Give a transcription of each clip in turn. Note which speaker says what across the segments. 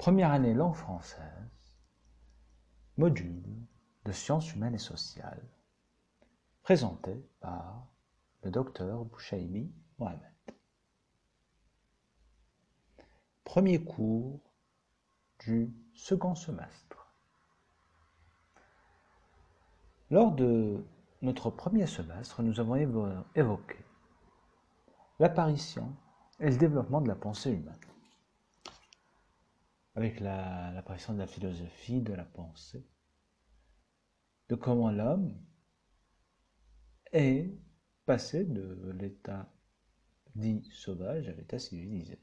Speaker 1: Première année langue française, module de sciences humaines et sociales, présenté par le docteur Bouchaïmi Mohamed. Premier cours du second semestre. Lors de notre premier semestre, nous avons évoqué l'apparition et le développement de la pensée humaine. Avec l'apparition de la philosophie, de la pensée, de comment l'homme est passé de l'état dit sauvage à l'état civilisé.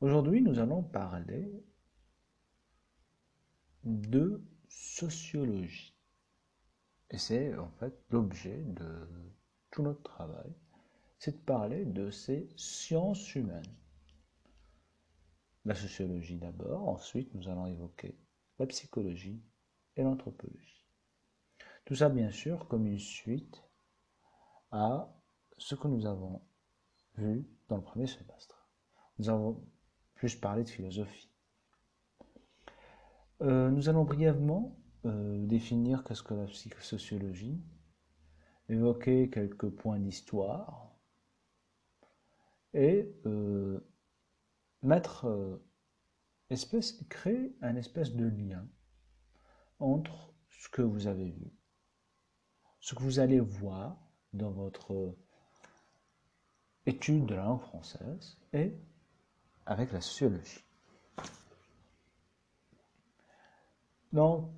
Speaker 1: Aujourd'hui, nous allons parler de sociologie. Et c'est en fait l'objet de tout notre travail, c'est de parler de ces sciences humaines. La sociologie d'abord, ensuite nous allons évoquer la psychologie et l'anthropologie. Tout ça bien sûr comme une suite à ce que nous avons vu dans le premier semestre. Nous avons plus parlé de philosophie. Euh, nous allons brièvement euh, définir qu'est-ce que la psychosociologie, évoquer quelques points d'histoire et euh, mettre espèce, créer un espèce de lien entre ce que vous avez vu, ce que vous allez voir dans votre étude de la langue française et avec la sociologie? Donc,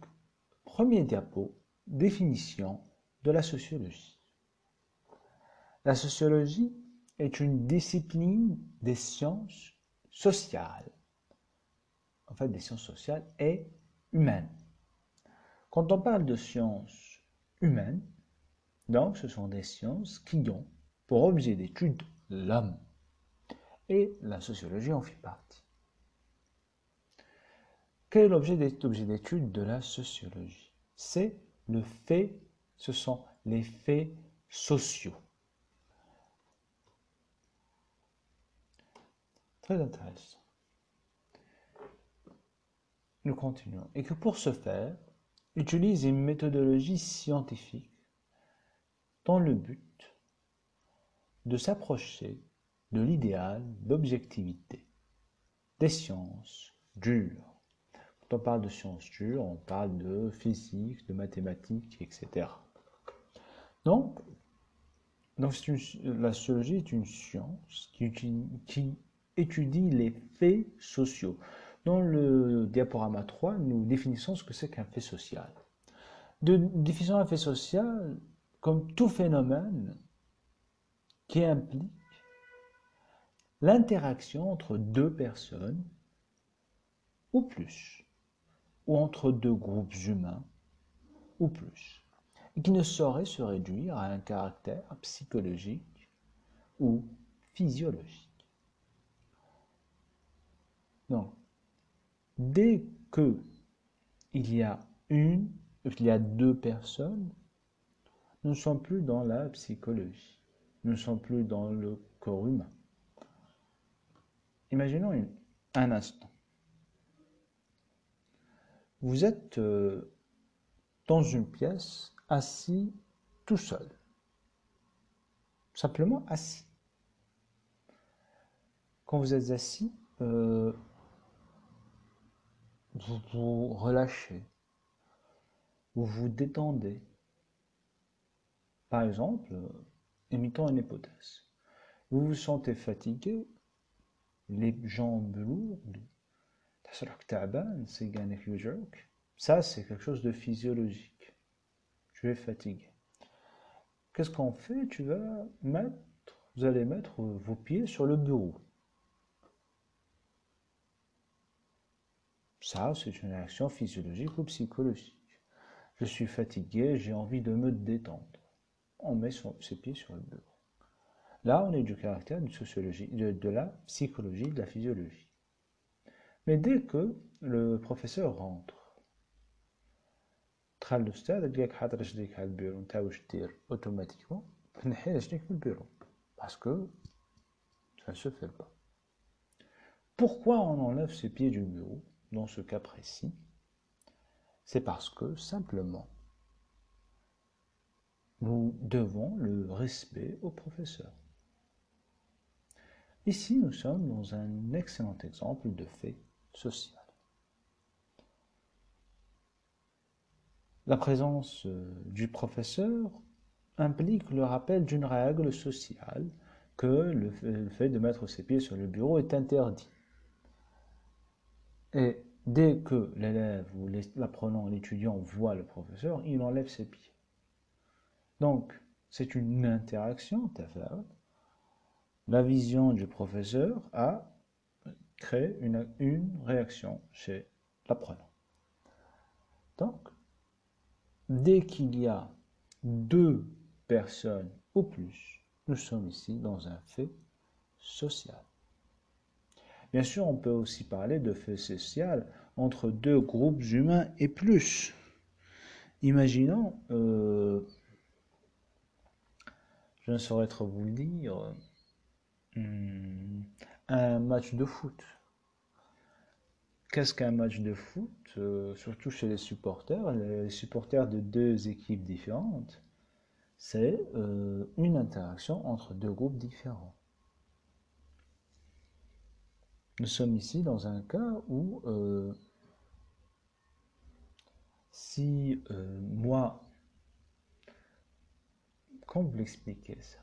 Speaker 1: premier diapo, définition de la sociologie. La sociologie est une discipline des sciences sociales, en fait des sciences sociales et humaines. Quand on parle de sciences humaines, donc ce sont des sciences qui ont pour objet d'étude l'homme. Et la sociologie en fait partie. Quel est l'objet d'étude de la sociologie? C'est le fait, ce sont les faits sociaux. Très intéressant. Nous continuons. Et que pour ce faire, utilise une méthodologie scientifique dans le but de s'approcher de l'idéal d'objectivité des sciences dures. Quand on parle de sciences dures, on parle de physique, de mathématiques, etc. Donc, la sociologie est une science qui, qui étudie les faits sociaux. Dans le diaporama 3, nous définissons ce que c'est qu'un fait social. De définissons un fait social comme tout phénomène qui implique l'interaction entre deux personnes ou plus, ou entre deux groupes humains ou plus, et qui ne saurait se réduire à un caractère psychologique ou physiologique. Donc, dès que il y a une, il y a deux personnes, nous ne sommes plus dans la psychologie, nous ne sommes plus dans le corps humain. Imaginons un instant. Vous êtes euh, dans une pièce, assis tout seul. Simplement assis. Quand vous êtes assis, euh, vous vous relâchez, vous vous détendez. Par exemple, imitons une hypothèse. Vous vous sentez fatigué, les jambes lourdes, ça c'est quelque chose de physiologique. Tu es fatigué. Qu'est-ce qu'on fait? Tu vas mettre, vous allez mettre vos pieds sur le bureau. Ça, c'est une réaction physiologique ou psychologique. Je suis fatigué, j'ai envie de me détendre. On met ses pieds sur le bureau. Là, on est du caractère de, sociologie, de, la psychologie, de la physiologie. Mais dès que le professeur rentre, automatiquement parce que ça ne se fait pas Pourquoi on enlève ses pieds du bureau? Dans ce cas précis C'est parce que simplement nous devons le respect au professeur. Ici, nous sommes dans un excellent exemple de fait social. La présence euh, du professeur implique le rappel d'une règle sociale que le fait de mettre ses pieds sur le bureau est interdit. Et dès que l'élève ou l'apprenant, l'étudiant voit le professeur, il enlève ses pieds. Donc, c'est une interaction, la vision du professeur a créé une, une réaction chez l'apprenant. Donc, dès qu'il y a deux personnes ou plus, nous sommes ici dans un fait social. Bien sûr, on peut aussi parler de fait social entre deux groupes humains et plus. Imaginons, euh, je ne saurais trop vous le dire, hmm, un match de foot. Qu'est-ce qu'un match de foot euh, Surtout chez les supporters, les supporters de deux équipes différentes c'est euh, une interaction entre deux groupes différents. Nous sommes ici dans un cas où euh, si euh, moi, comment vous l'expliquez ça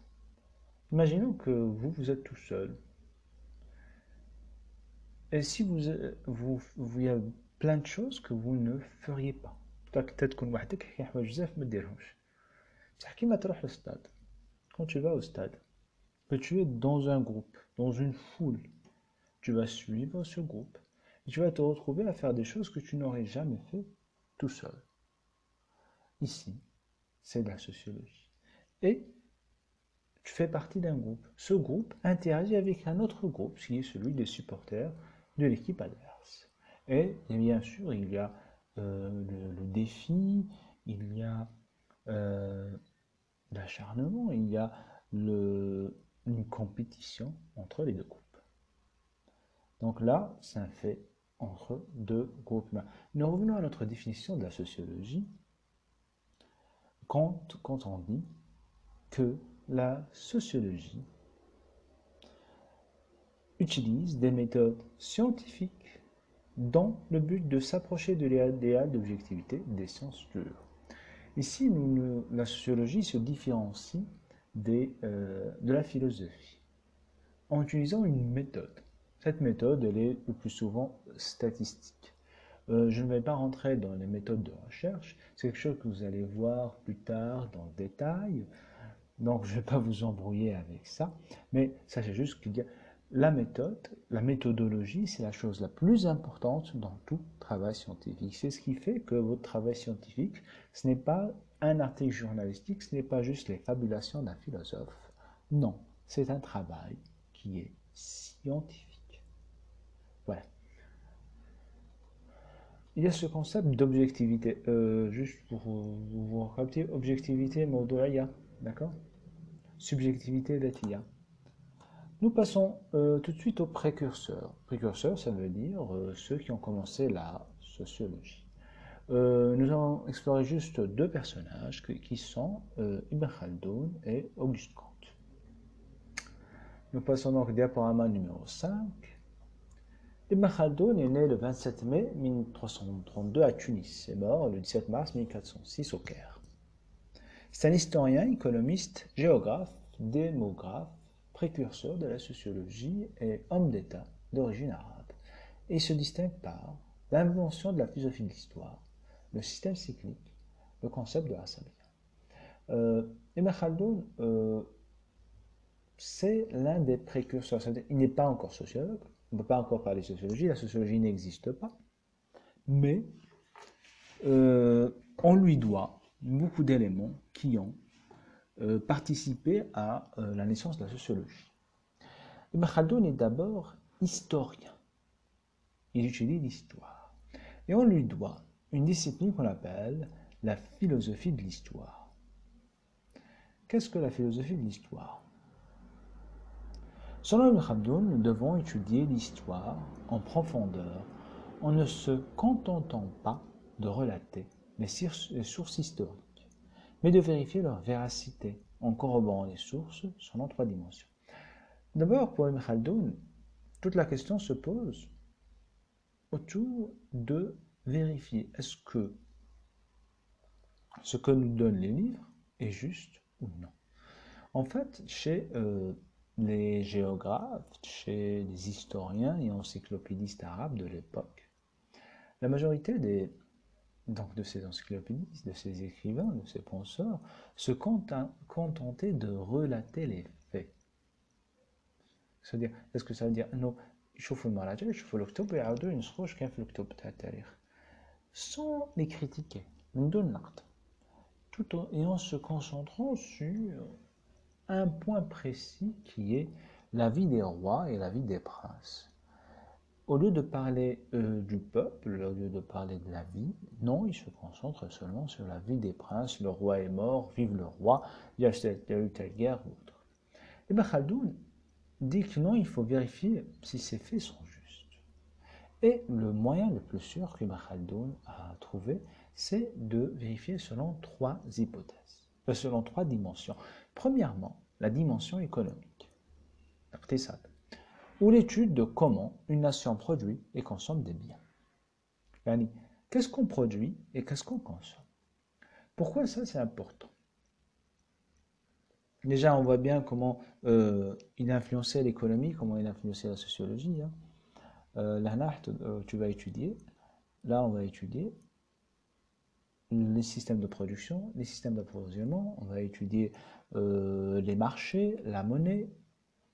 Speaker 1: Imaginons que vous, vous êtes tout seul. Et si vous, vous, vous, il y a plein de choses que vous ne feriez pas. Quand tu vas au stade, que tu es dans un groupe, dans une foule, tu vas suivre ce groupe tu vas te retrouver à faire des choses que tu n'aurais jamais fait tout seul. Ici, c'est de la sociologie. Et tu fais partie d'un groupe. Ce groupe interagit avec un autre groupe, qui est celui des supporters de l'équipe adverse. Et, bien sûr, il y a euh, le, défi, il y a euh, l'acharnement, il y a une compétition entre les deux groupes. Donc là, c'est un fait entre deux groupes Nous revenons à notre définition de la sociologie quand, quand on dit que la sociologie utilise des méthodes scientifiques dans le but de s'approcher de l'idéal d'objectivité des sciences dures. Ici, la sociologie se différencie euh, de la philosophie en utilisant une méthode. Cette méthode, elle est le plus souvent statistique. Euh, je ne vais pas rentrer dans les méthodes de recherche, c'est quelque chose que vous allez voir plus tard dans le détail, donc je ne vais pas vous embrouiller avec ça, mais sachez juste qu'il y la méthode, la méthodologie, c'est la chose la plus importante dans tout travail scientifique. C'est ce qui fait que votre travail scientifique, ce n'est pas un article journalistique, ce n'est pas juste les fabulations d'un philosophe. Non, c'est un travail qui est scientifique. Voilà. Il y a ce concept d'objectivité. Euh, juste pour vous, rappeler, objectivité, maudoaya, d'accord? Subjectivité, d'Atia. Nous passons euh, tout de suite aux précurseurs. Précurseurs, ça veut dire euh, ceux qui ont commencé la sociologie. Nous allons explorer juste deux personnages qui, sont Ibn Khaldoun et Auguste Comte. Nous passons donc au diaporama numéro 5. Ibn Khaldoun est né le 27 mai 1332 à Tunis et mort le 17 mars 1406 au Caire. C'est un historien, économiste, géographe, démographe, précurseur de la sociologie et homme d'État d'origine arabe, et se distingue par l'invention de la philosophie de l'histoire, le système cyclique, le concept de Rassabia. Euh, Ibn Khaldoun, euh, c'est l'un des précurseurs. Il n'est pas encore sociologue, on ne peut pas encore parler de sociologie, la sociologie n'existe pas, mais euh, on lui doit beaucoup d'éléments qui ont euh, participer à euh, la naissance de la sociologie. Ibn est d'abord historien. Il étudie l'histoire. Et on lui doit une discipline qu'on appelle la philosophie de l'histoire. Qu'est-ce que la philosophie de l'histoire? Selon Ibn nous devons étudier l'histoire en profondeur en ne se contentant pas de relater les sources historiques, mais de vérifier leur véracité en corroborant les sources selon trois dimensions. D'abord, pour Ibn toute la question se pose autour de vérifier est-ce que ce que nous donnent les livres est juste ou non. En fait, chez euh, les géographes, chez les historiens et encyclopédistes arabes de l'époque, la majorité des, donc de ces encyclopédistes, de ces écrivains, de ces penseurs, se contentaient de relater les faits. C'est-à-dire, est-ce que ça veut dire, non, يشوفوا المراجع يشوفوا الكتب ويعاودوا ينسخوا واش كاين في الكتب تاع التاريخ sans les critiquer من دون نقد tout en, en se concentrant sur un point précis qui est la vie des rois et la vie des princes. Au lieu de parler euh, du peuple, au lieu de parler de la vie, non, il se concentre seulement sur la vie des princes. Le roi est mort, vive le roi, il y a eu telle guerre ou autre. Et bien dit que non, il faut vérifier si ces faits sont justes. Et le moyen le plus sûr que Khaldoun a trouvé, c'est de vérifier selon trois hypothèses, euh, selon trois dimensions. Premièrement, la dimension économique, ou l'étude de comment une nation produit et consomme des biens. Qu'est-ce qu'on produit et qu'est-ce qu'on consomme? Pourquoi ça c'est important? Déjà, on voit bien comment euh, il a influencé l'économie, comment il a influencé la sociologie. Hein. Euh, euh, tu vas étudier. Là, on va étudier les systèmes de production, les systèmes d'approvisionnement, on va étudier euh, les marchés, la monnaie,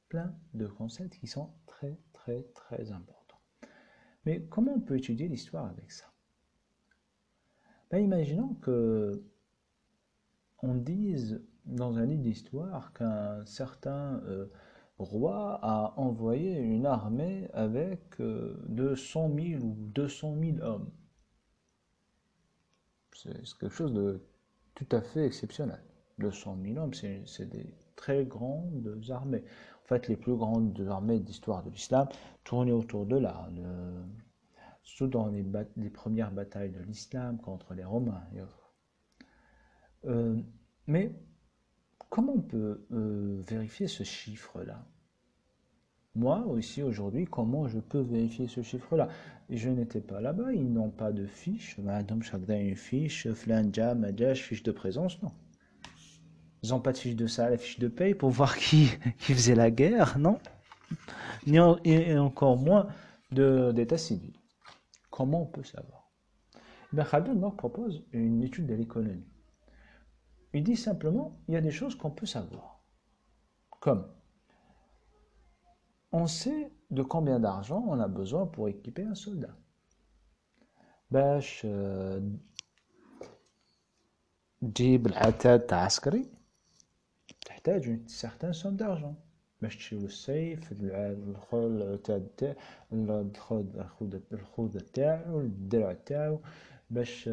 Speaker 1: plein de concepts qui sont très très très importants. Mais comment on peut étudier l'histoire avec ça? Ben, Imaginons que on dise dans un livre d'histoire qu'un certain euh, roi a envoyé une armée avec euh, 200 000 ou 200 000 hommes. C'est quelque chose de tout à fait exceptionnel. 200 000 hommes, c'est des très grandes armées. En fait, les plus grandes armées d'histoire de l'islam tournaient autour de là. surtout dans les, premières batailles de l'islam contre les Romains et. Euh, mais comment on peut euh, vérifier ce chiffre-là? Moi aussi aujourd'hui, comment je peux vérifier ce chiffre-là? Je n'étais pas là-bas, ils n'ont pas de fiche. Madame chacun une fiche, flanja, madjash, fiche de présence, non. Ils n'ont pas de fiche de salaire, fiche de paye pour voir qui, qui faisait la guerre, non Et encore moins d'état civil. Comment on peut savoir ben, Khaldoun propose une étude de l'économie. Il dit simplement, il y a des choses qu'on peut savoir. Comme on sait de combien d'argent on a besoin pour équiper un soldat. باش تجيب العتاد تاع عسكري تحتاج une certaine somme d'argent باش تشري السيف العتاد تاع الخوذة تاعو الدرع تاعو باش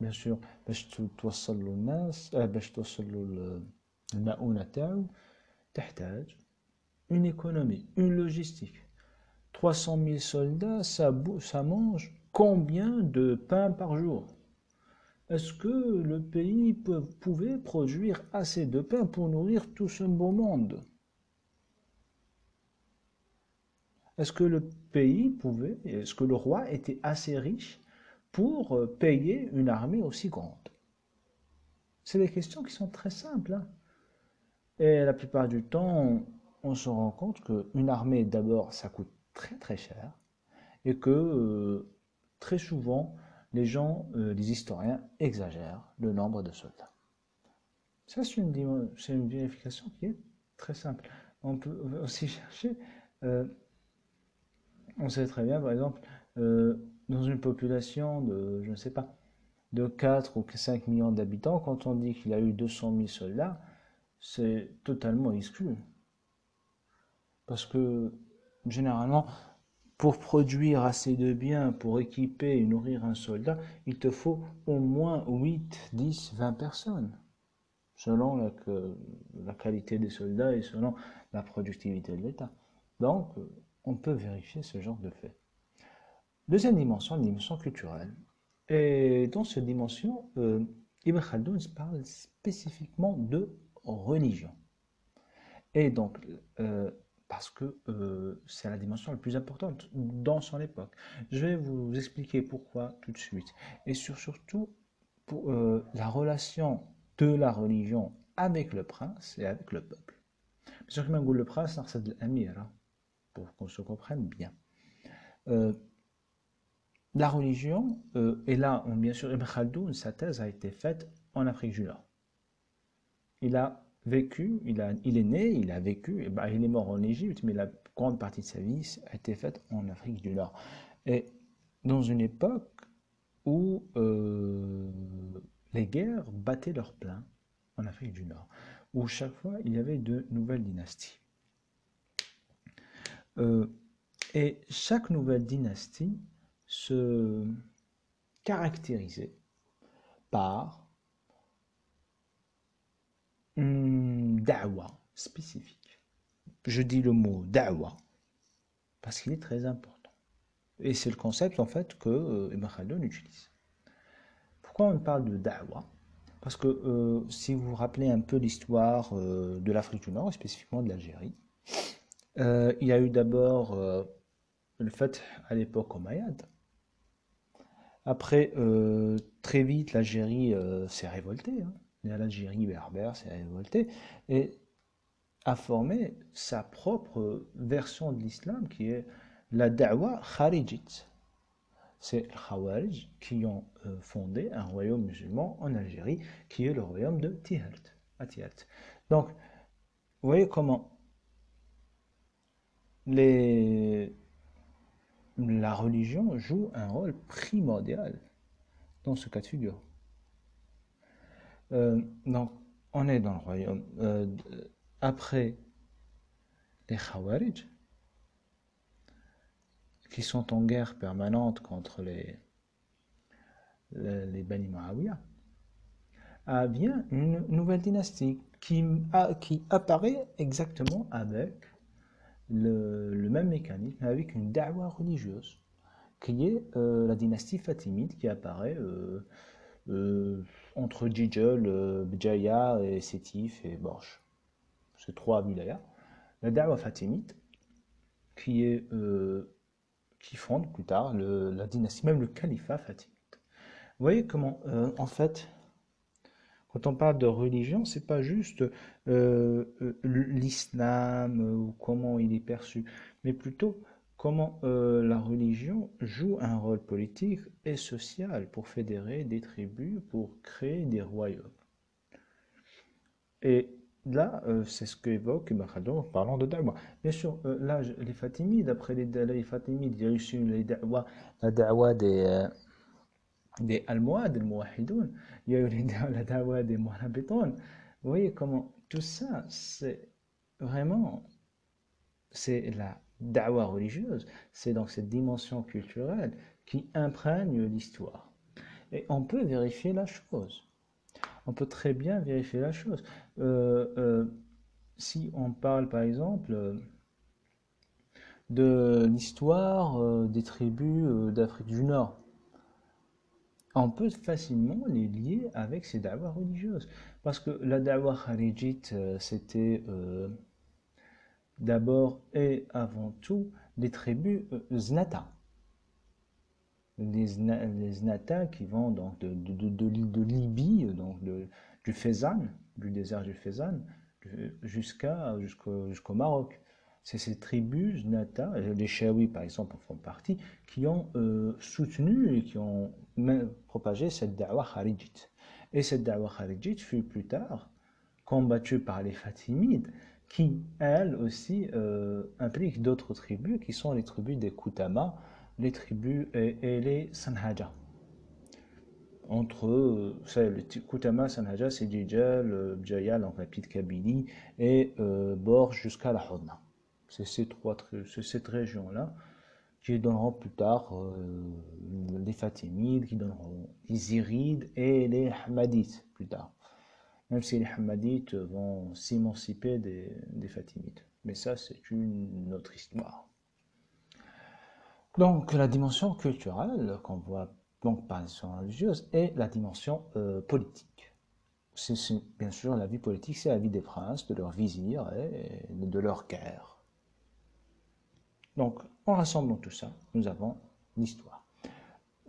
Speaker 1: بيان سور باش توصل له الناس باش توصل له المؤونة تاعو تحتاج une économie, une logistique. 300 000 soldats, ça, ça mange combien de pain par jour Est-ce que le pays pouvait produire assez de pain pour nourrir tout ce beau monde? Est-ce que le pays pouvait, est-ce que le roi était assez riche pour euh, payer une armée aussi grande? C'est des questions qui sont très simples. Hein. Et la plupart du temps, on se rend compte qu'une armée, d'abord, ça coûte très très cher, et que euh, très souvent, les gens, euh, les historiens, exagèrent le nombre de soldats. Ça, c'est une, vérification qui est très simple. On peut aussi chercher, euh, on sait très bien, par exemple, dans une population de, je ne sais pas, de 4 ou 5 millions d'habitants, quand on dit qu'il y a eu 200 000 soldats, c'est totalement exclu. Parce que généralement, pour produire assez de biens, pour équiper et nourrir un soldat, il te faut au moins 8, 10, 20 personnes. selon la, qualité des soldats et selon la productivité de l'État. Donc, on peut vérifier ce genre de fait. Deuxième dimension, la dimension culturelle. Et dans cette dimension, euh, Ibn Khaldoun parle spécifiquement de religion. Et donc, euh, parce que euh, c'est la dimension la plus importante dans son époque. Je vais vous expliquer pourquoi tout de suite. Et surtout, pour euh, la relation de la religion avec le prince et avec le peuple. Bien sûr que le prince, c'est l'amir, pour qu'on se comprenne bien. la religion, et là, bien sûr, Ibn Khaldoun, sa thèse a été faite en Afrique du Nord. Il a vécu, il, a, il est né, il a vécu, et ben, il est mort en Égypte, mais la grande partie de sa vie a été faite en Afrique du Nord. Et dans une époque où euh, les guerres battaient leur plein en Afrique du Nord, où chaque fois il y avait de nouvelles dynasties. Euh, et chaque nouvelle dynastie se caractérisait par da'wa spécifique. Je dis le mot da'wa parce qu'il est très important. Et c'est le concept en fait que euh, Ibn Khaldun utilise. Pourquoi on parle de da'wa Parce que euh, si vous vous rappelez un peu l'histoire euh, de l'Afrique du Nord, et spécifiquement de l'Algérie, il y a eu d'abord le fait à l'époque omeyyade. Après, très vite, l'Algérie s'est révoltée. Hein l'Algérie berbère s'est révoltée et a formé sa propre version de l'islam qui est la da'wa kharijite. C'est les Khawarij qui ont euh, fondé un royaume musulman en Algérie qui est le royaume de Tihert. Donc, vous voyez comment les, la religion joue un rôle primordial dans ce cas de figure. Euh, donc, on est dans le royaume. Euh, après les Khawarij, qui sont en guerre permanente contre les, les, Bani Muawiyah, vient une nouvelle dynastie qui, qui apparaît exactement avec le, même mécanisme, avec une da'wa religieuse, qui est euh, la dynastie fatimide qui apparaît entre Djidjel, euh, Bjaya et Sétif et Borch. C'est trois wilayas. La Da'wa fatimite, qui, est, euh, qui fonde plus tard la dynastie, même le califat fatimite. Vous voyez comment, en fait, quand on parle de religion, c'est pas juste l'islam ou comment il est perçu, mais plutôt comment euh, la religion joue un rôle politique et social pour fédérer des tribus, pour créer des royaumes. Et là, euh, c'est ce qu'évoque Ibn en parlant de da'wa. Bien sûr, euh, là, les Fatimides, après les, les Fatimides, il y a eu les da'wa, la da'wa des, des Almohades, des il y a eu la da'wa des Mohabitons. Vous voyez comment tout ça, c'est vraiment, c'est la da'wa religieuse, c'est donc cette dimension culturelle qui imprègne l'histoire. Et on peut vérifier la chose. On peut très bien vérifier la chose. Euh, euh, si on parle par exemple de l'histoire euh, des tribus d'Afrique du Nord, on peut facilement les lier avec ces da'wa religieuses. Parce que la da'wa kharijite, c'était d'abord et avant tout des tribus euh, znata. Les, znata qui vont donc de, Libye, donc du Fezzan, du désert du Fezzan, jusqu'à jusqu'au Maroc. C'est ces tribus znata, les Shawi par exemple en font partie, qui ont euh, soutenu et qui ont propagé cette da'wa kharijite. Et cette da'wa kharijite fut plus tard combattue par les Fatimides, qui, elles aussi, euh, impliquent d'autres tribus, qui sont les tribus des Kutama, les tribus et, les Sanhaja. Entre eux, les Kutama, Sanhaja, c'est Djidjal, Bjaya, donc la petite Kabylie, et euh, jusqu'à la Hodna. C'est ces cette région-là qui donneront plus tard euh, les Fatimides, qui donneront les Irides et les Hamadites plus tard. Même si les Hammadites vont s'émanciper des, des Fatimides. Mais ça, c'est une autre histoire. Donc, la dimension culturelle qu'on voit donc par dimension religieuse et la dimension euh, politique. C'est bien sûr la vie politique, c'est la vie des princes, de leurs vizirs et de leurs guerres. Donc, en rassemblant tout ça, nous avons l'histoire.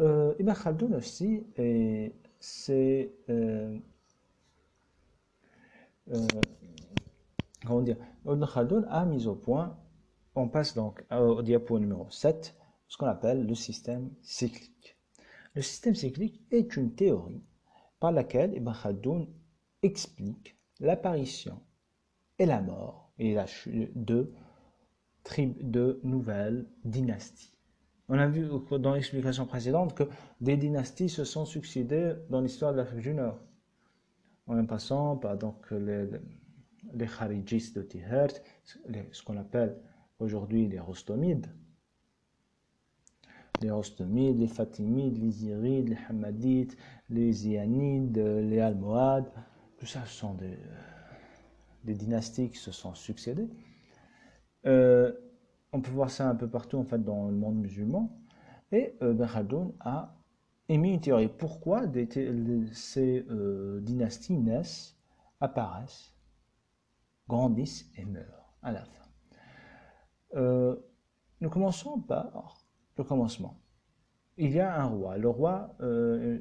Speaker 1: Euh, Ibn Khaldun aussi, c'est euh, dire, Ibn a mis au point, on passe donc au diapo numéro 7, ce qu'on appelle le système cyclique. Le système cyclique est une théorie par laquelle Ibn Khaldun explique l'apparition et la mort et la de, de nouvelles dynasties. On a vu dans l'explication précédente que des dynasties se sont succédées dans l'histoire de l'Afrique du Nord. En passant par donc les, les de Tihert, ce qu'on appelle aujourd'hui les Rostomides, les Rostomides, les Fatimides, les Irides, les Hamadites, les Zianides, les Almohades, tout ça ce sont des, des, dynasties qui se sont succédées. Euh, on peut voir ça un peu partout en fait dans le monde musulman. Et euh, Ben a émis une théorie. Pourquoi ces euh, dynasties naissent, apparaissent, grandissent et meurent à la fin? Euh, Nous commençons par le commencement. Il y a un roi. Le roi, euh,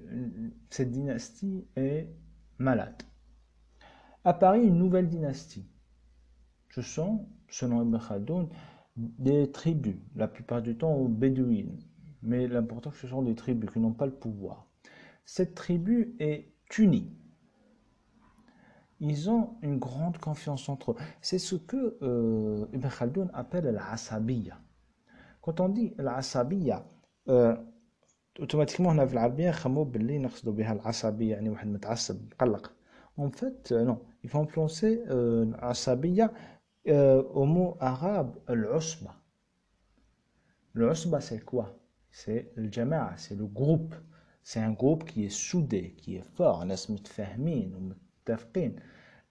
Speaker 1: cette dynastie est malade. Apparaît une nouvelle dynastie. Ce sont, selon Ibn Khaldoun, des tribus, la plupart du temps bédouines mais l'important ce sont des tribus qui n'ont pas le pouvoir. Cette tribu est unie. Ils ont une grande confiance entre eux. C'est ce que euh, Ibn Khaldoun appelle l'asabiya. Quand on dit l'asabiya, euh, automatiquement on a l'arabien en fait euh, non il faut influencer euh, l'asabiya euh, au mot arabe l'usba l'usba c'est quoi? c'est le jamaa, c'est le groupe. C'est un groupe qui est soudé, qui est fort.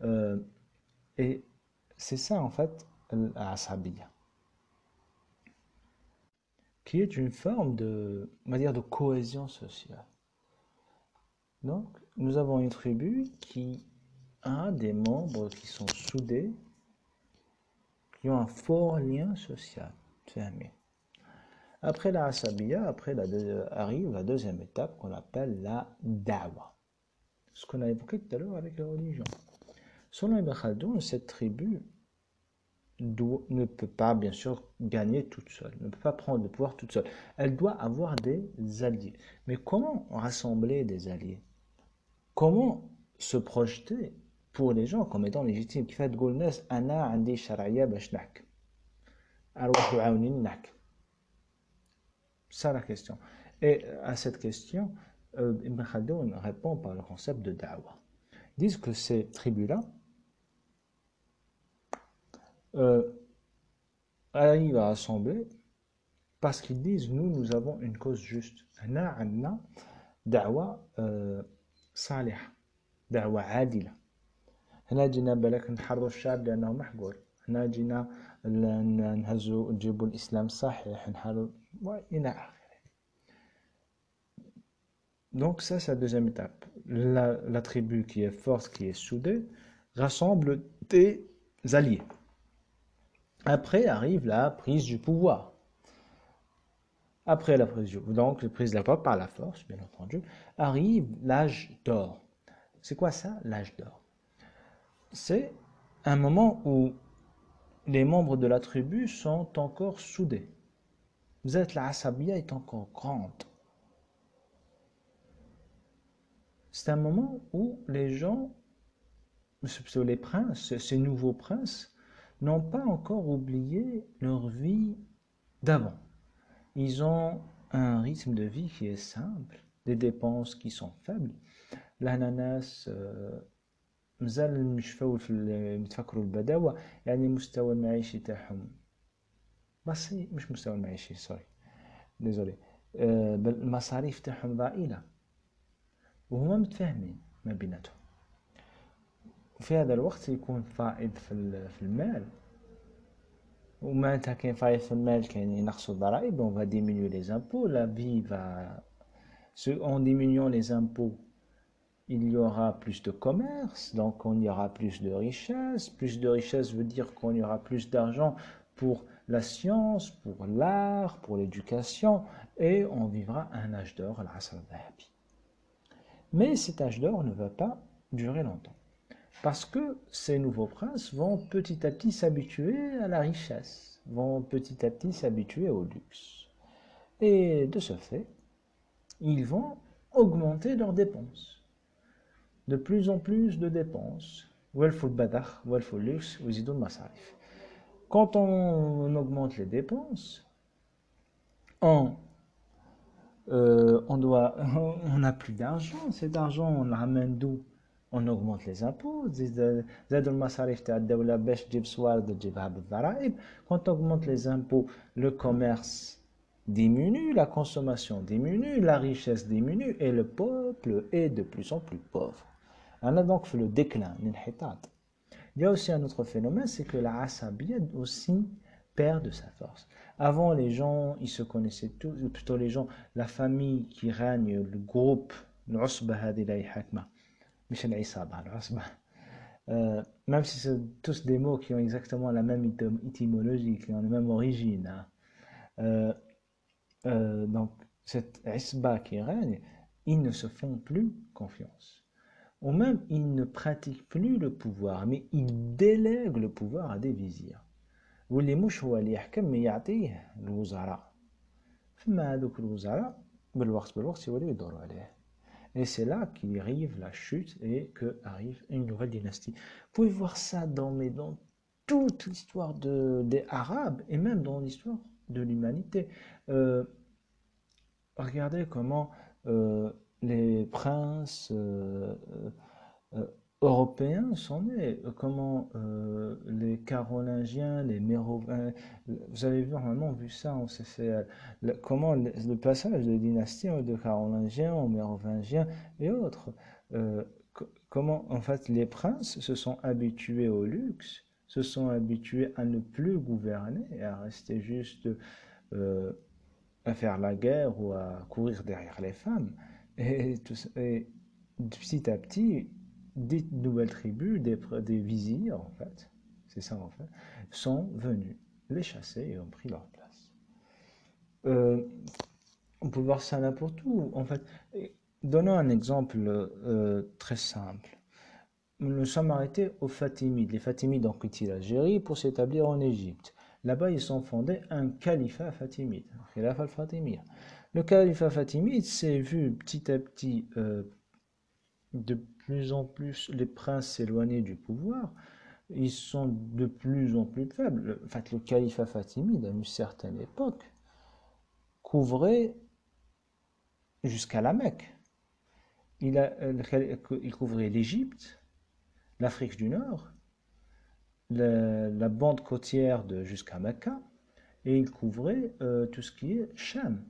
Speaker 1: Euh, et c'est ça, en fait, l'asabiya, qui est une forme de, on va dire, de cohésion sociale. Donc, nous avons une tribu qui a des membres qui sont soudés, qui ont un fort lien social. fermé. Après la asabiya, après la arrive la deuxième étape qu'on appelle la dawa. Ce qu'on a évoqué tout à l'heure avec la religion. Selon Ibn Khaldoun, cette tribu ne peut pas, bien sûr, gagner toute seule, ne peut pas prendre le pouvoir toute seule. Elle doit avoir des alliés. Mais comment rassembler des alliés? Comment se projeter pour les gens comme étant légitimes? Qui fait ana Ça la question. Et à cette question, euh, Ibn Khaldoun répond par le concept de da'wah. Ils disent que ces tribus-là, euh, arrivent à assembler parce qu'ils disent nous, nous avons une cause juste. هنا عندنا دعوة صالحة دعوة عادلة هنا جينا بالك نحرروا الشعب لأنه محقور هنا جينا نهزوا نجيبوا الإسلام الصحيح نحرروا وإلى آخره Donc ça, c'est la deuxième étape. La, la tribu qui est forte, qui est soudée, rassemble des alliés. Après arrive la prise du pouvoir. Après la prise du donc la prise de la pouvoir par la force, bien entendu, arrive l'âge d'or. C'est quoi ça, l'âge d'or C'est un moment où les membres de la tribu sont encore soudés. Vous êtes la asabiya est encore grande. C'est un moment où les gens, les princes, ces nouveaux princes, n'ont pas encore oublié leur vie d'avant. Ils ont un rythme de vie qui est simple, des dépenses qui sont faibles. L'ananas, مازال مشفاو في متفكروا البداوة يعني مستوى المعيشي تاعهم. بسيط مش مستوى المعيشي سوري ديزولي. المصاريف تاعهم ضئيلة. وهما متفاهمين ما بيناتهم. وفي هذا الوقت يكون فائض في في المال. ومعناتها كاين فائض في المال كاين ينقصوا الضرائب on va diminuer les impôts. La vie va en diminuant les impôts il y aura plus de commerce, donc on y aura plus de richesse. Plus de richesse veut dire qu'on y aura plus d'argent pour la science, pour l'art, pour l'éducation, et on vivra un âge d'or, Mais cet âge d'or ne va pas durer longtemps, parce que ces nouveaux princes vont petit à petit s'habituer à la richesse, vont petit à petit s'habituer au luxe. Et de ce fait, ils vont augmenter leurs dépenses de plus en plus de dépenses. Quand on augmente les dépenses, on, euh, on on n'a plus d'argent. Cet argent, on le ramène d'où? On augmente les impôts. Quand on augmente les impôts, le commerce diminue, la consommation diminue, la richesse diminue et le peuple est de plus en plus pauvre. On a donc fait le déclin, Il y a aussi un autre phénomène, c'est que la asabiyya aussi perd de sa force. Avant, les gens, ils se connaissaient tous, plutôt les gens, la famille qui règne, le groupe, l'usba euh, même si c'est tous des mots qui ont exactement la même étymologie, qui ont la même origine. Hein. Euh, euh, donc, cette isba qui règne, ils ne se font plus confiance ou même il ne pratique plus le pouvoir, mais il délègue le pouvoir à des vizirs. واللي مش هو اللي يحكم mais يعطيه الوزراء فما هذوك الوزراء بالوقت بالوقت يوليو يدوروا عليه et c'est là qu'arrive la chute et que arrive une nouvelle dynastie. Vous pouvez voir ça dans, mais dans toute l'histoire de, des Arabes et même dans l'histoire de l'humanité. Euh, regardez comment euh, les princes euh, euh, européens sont nés. Comment euh, les Carolingiens, les Mérovingiens, vous avez vu, vu ça, on s'est fait, comment le, passage de dynastie de Carolingiens aux Mérovingiens et autres. comment, en fait, les princes se sont habitués au luxe, se sont habitués à ne plus gouverner et à rester juste à faire la guerre ou à courir derrière les femmes. Et, petit à petit, des nouvelles tribus, des, des vizirs, en fait, c'est ça en fait, sont venus les chasser et ont pris leur place. Euh, on peut voir ça n'importe où. En fait, donnons un exemple euh, très simple. Nous sommes arrêtés aux Fatimides. Les Fatimides ont quitté l'Algérie pour s'établir en Égypte. Là-bas, ils ont fondé un califat fatimide, Khilafah al-Fatimiyya. Le califat fatimide s'est vu petit à petit euh, de plus en plus les princes s'éloigner du pouvoir. Ils sont de plus en plus faibles. En fait, le califat fatimide, à une certaine époque, couvrait jusqu'à la Mecque. Il, euh, il couvrait l'Égypte, l'Afrique du Nord, la, bande côtière de jusqu'à Mecca, et il couvrait euh, tout ce qui est Cham.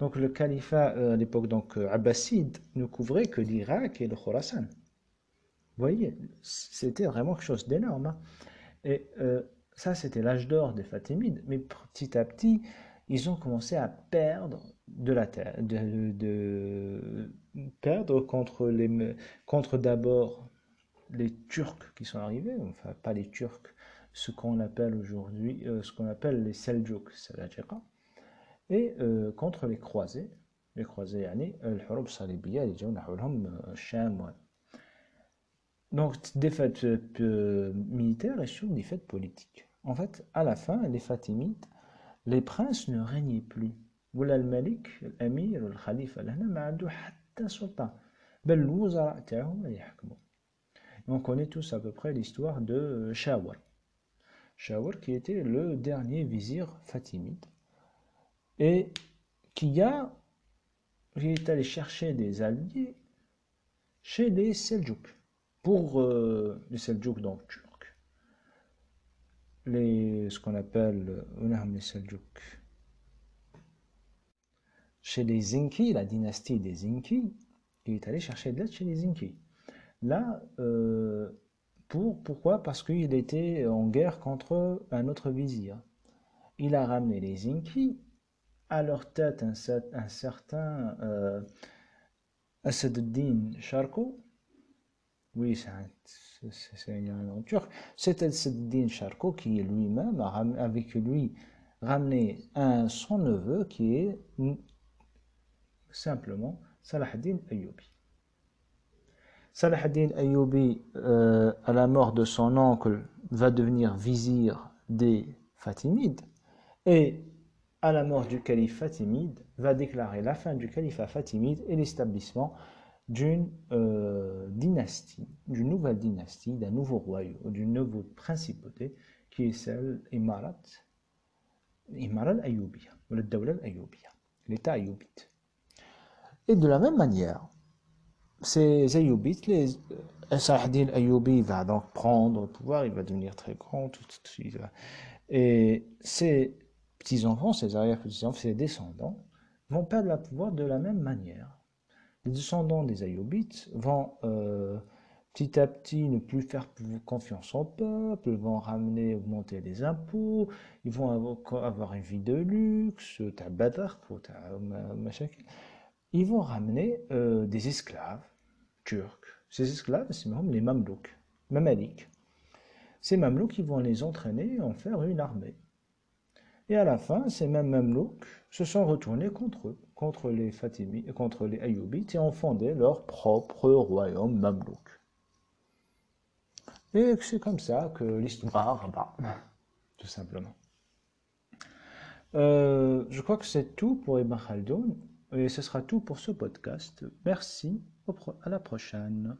Speaker 1: Donc le califat euh, à l'époque donc euh, abbasside ne couvrait que l'Irak et le Khorasan. Vous voyez, c'était vraiment quelque chose d'énorme. Hein. Et euh, ça, c'était l'âge d'or des Fatimides. Mais petit à petit, ils ont commencé à perdre de la terre, de, perdre contre les, contre d'abord les Turcs qui sont arrivés, enfin pas les Turcs, ce qu'on appelle aujourd'hui, ce qu'on appelle les Seljuk, c'est et euh, contre les croisés les croisés يعني الحروب الصليبية اللي جاو نحولهم الشام donc des fêtes euh, militaires et surtout des fêtes politiques en fait à la fin les Fatimides les princes ne régnaient plus ولا الملك الامير الخليفه لهنا ما عنده حتى سلطه بل الوزراء تاعهم اللي يحكموا on connaît tous à peu près l'histoire de Shawar Shawar qui était le dernier vizir fatimide et qui a est allé chercher des alliés chez les Seljuk, pour euh, les Seljuk donc turcs, les, ce qu'on appelle euh, les Seljuk, chez les Zinki, la dynastie des Zinki, il est allé chercher de l'aide chez les Zinki. Là, euh, Pour, pourquoi? Parce qu'il était en guerre contre un autre vizir. Il a ramené les Inki, à leur tête un, certain euh, Assaduddin Sharko. Oui, c'est un nom turc. C'est Assaduddin Sharko qui lui-même a avec lui ramené un, son neveu qui est simplement Salah ad-Din Ayyubi. Salah euh, à la mort de son oncle, va devenir vizir des Fatimides et à la mort du calife fatimide va déclarer la fin du califat fatimide et l'établissement d'une euh, dynastie, d'une nouvelle dynastie, d'un nouveau royaume, d'une nouvelle principauté qui est celle Imarat, Imarat al-Ayyubiya, le Dawla l'État ayyubite. Et de la même manière, ces Ayyubites, les, euh, Saladin Ayyubi va donc prendre le pouvoir, il va devenir très grand, tout, tout, et ses petits-enfants, ses arrière-petits-enfants, ses descendants vont perdre le pouvoir de la même manière. Les descendants des Ayyubites vont euh, petit à petit ne plus faire confiance au peuple, vont ramener, augmenter les impôts, ils vont avoir, une vie de luxe, ils vont ramener euh, des esclaves turcs. Ces esclaves, c'est même les Mamelouks, Mamaliks. Ces Mamelouks, ils vont les entraîner à en faire une armée. Et à la fin, ces mêmes Mamelouks se sont retournés contre eux, contre les Fatimides, contre les Ayyubites, et ont fondé leur propre royaume Mamelouk. Et c'est comme ça que l'histoire va, tout simplement. Euh, je crois que c'est tout pour Ibn Khaldoun. Et ce sera tout pour ce podcast. Merci. À la prochaine.